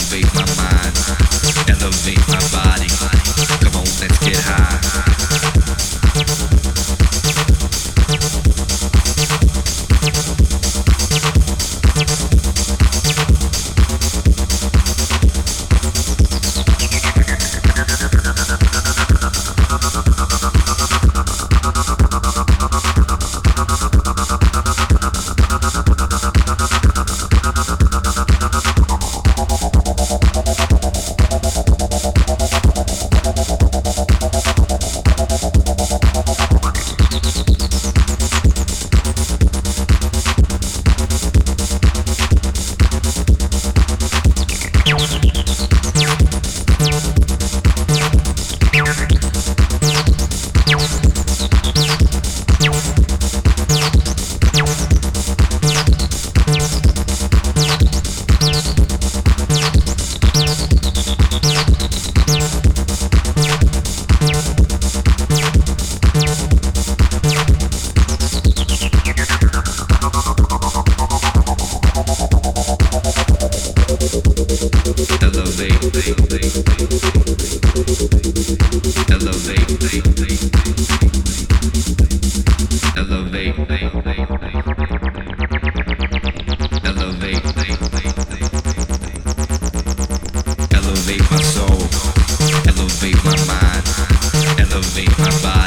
elevate my mind, elevate elevate my soul, elevate my mind, elevate my body.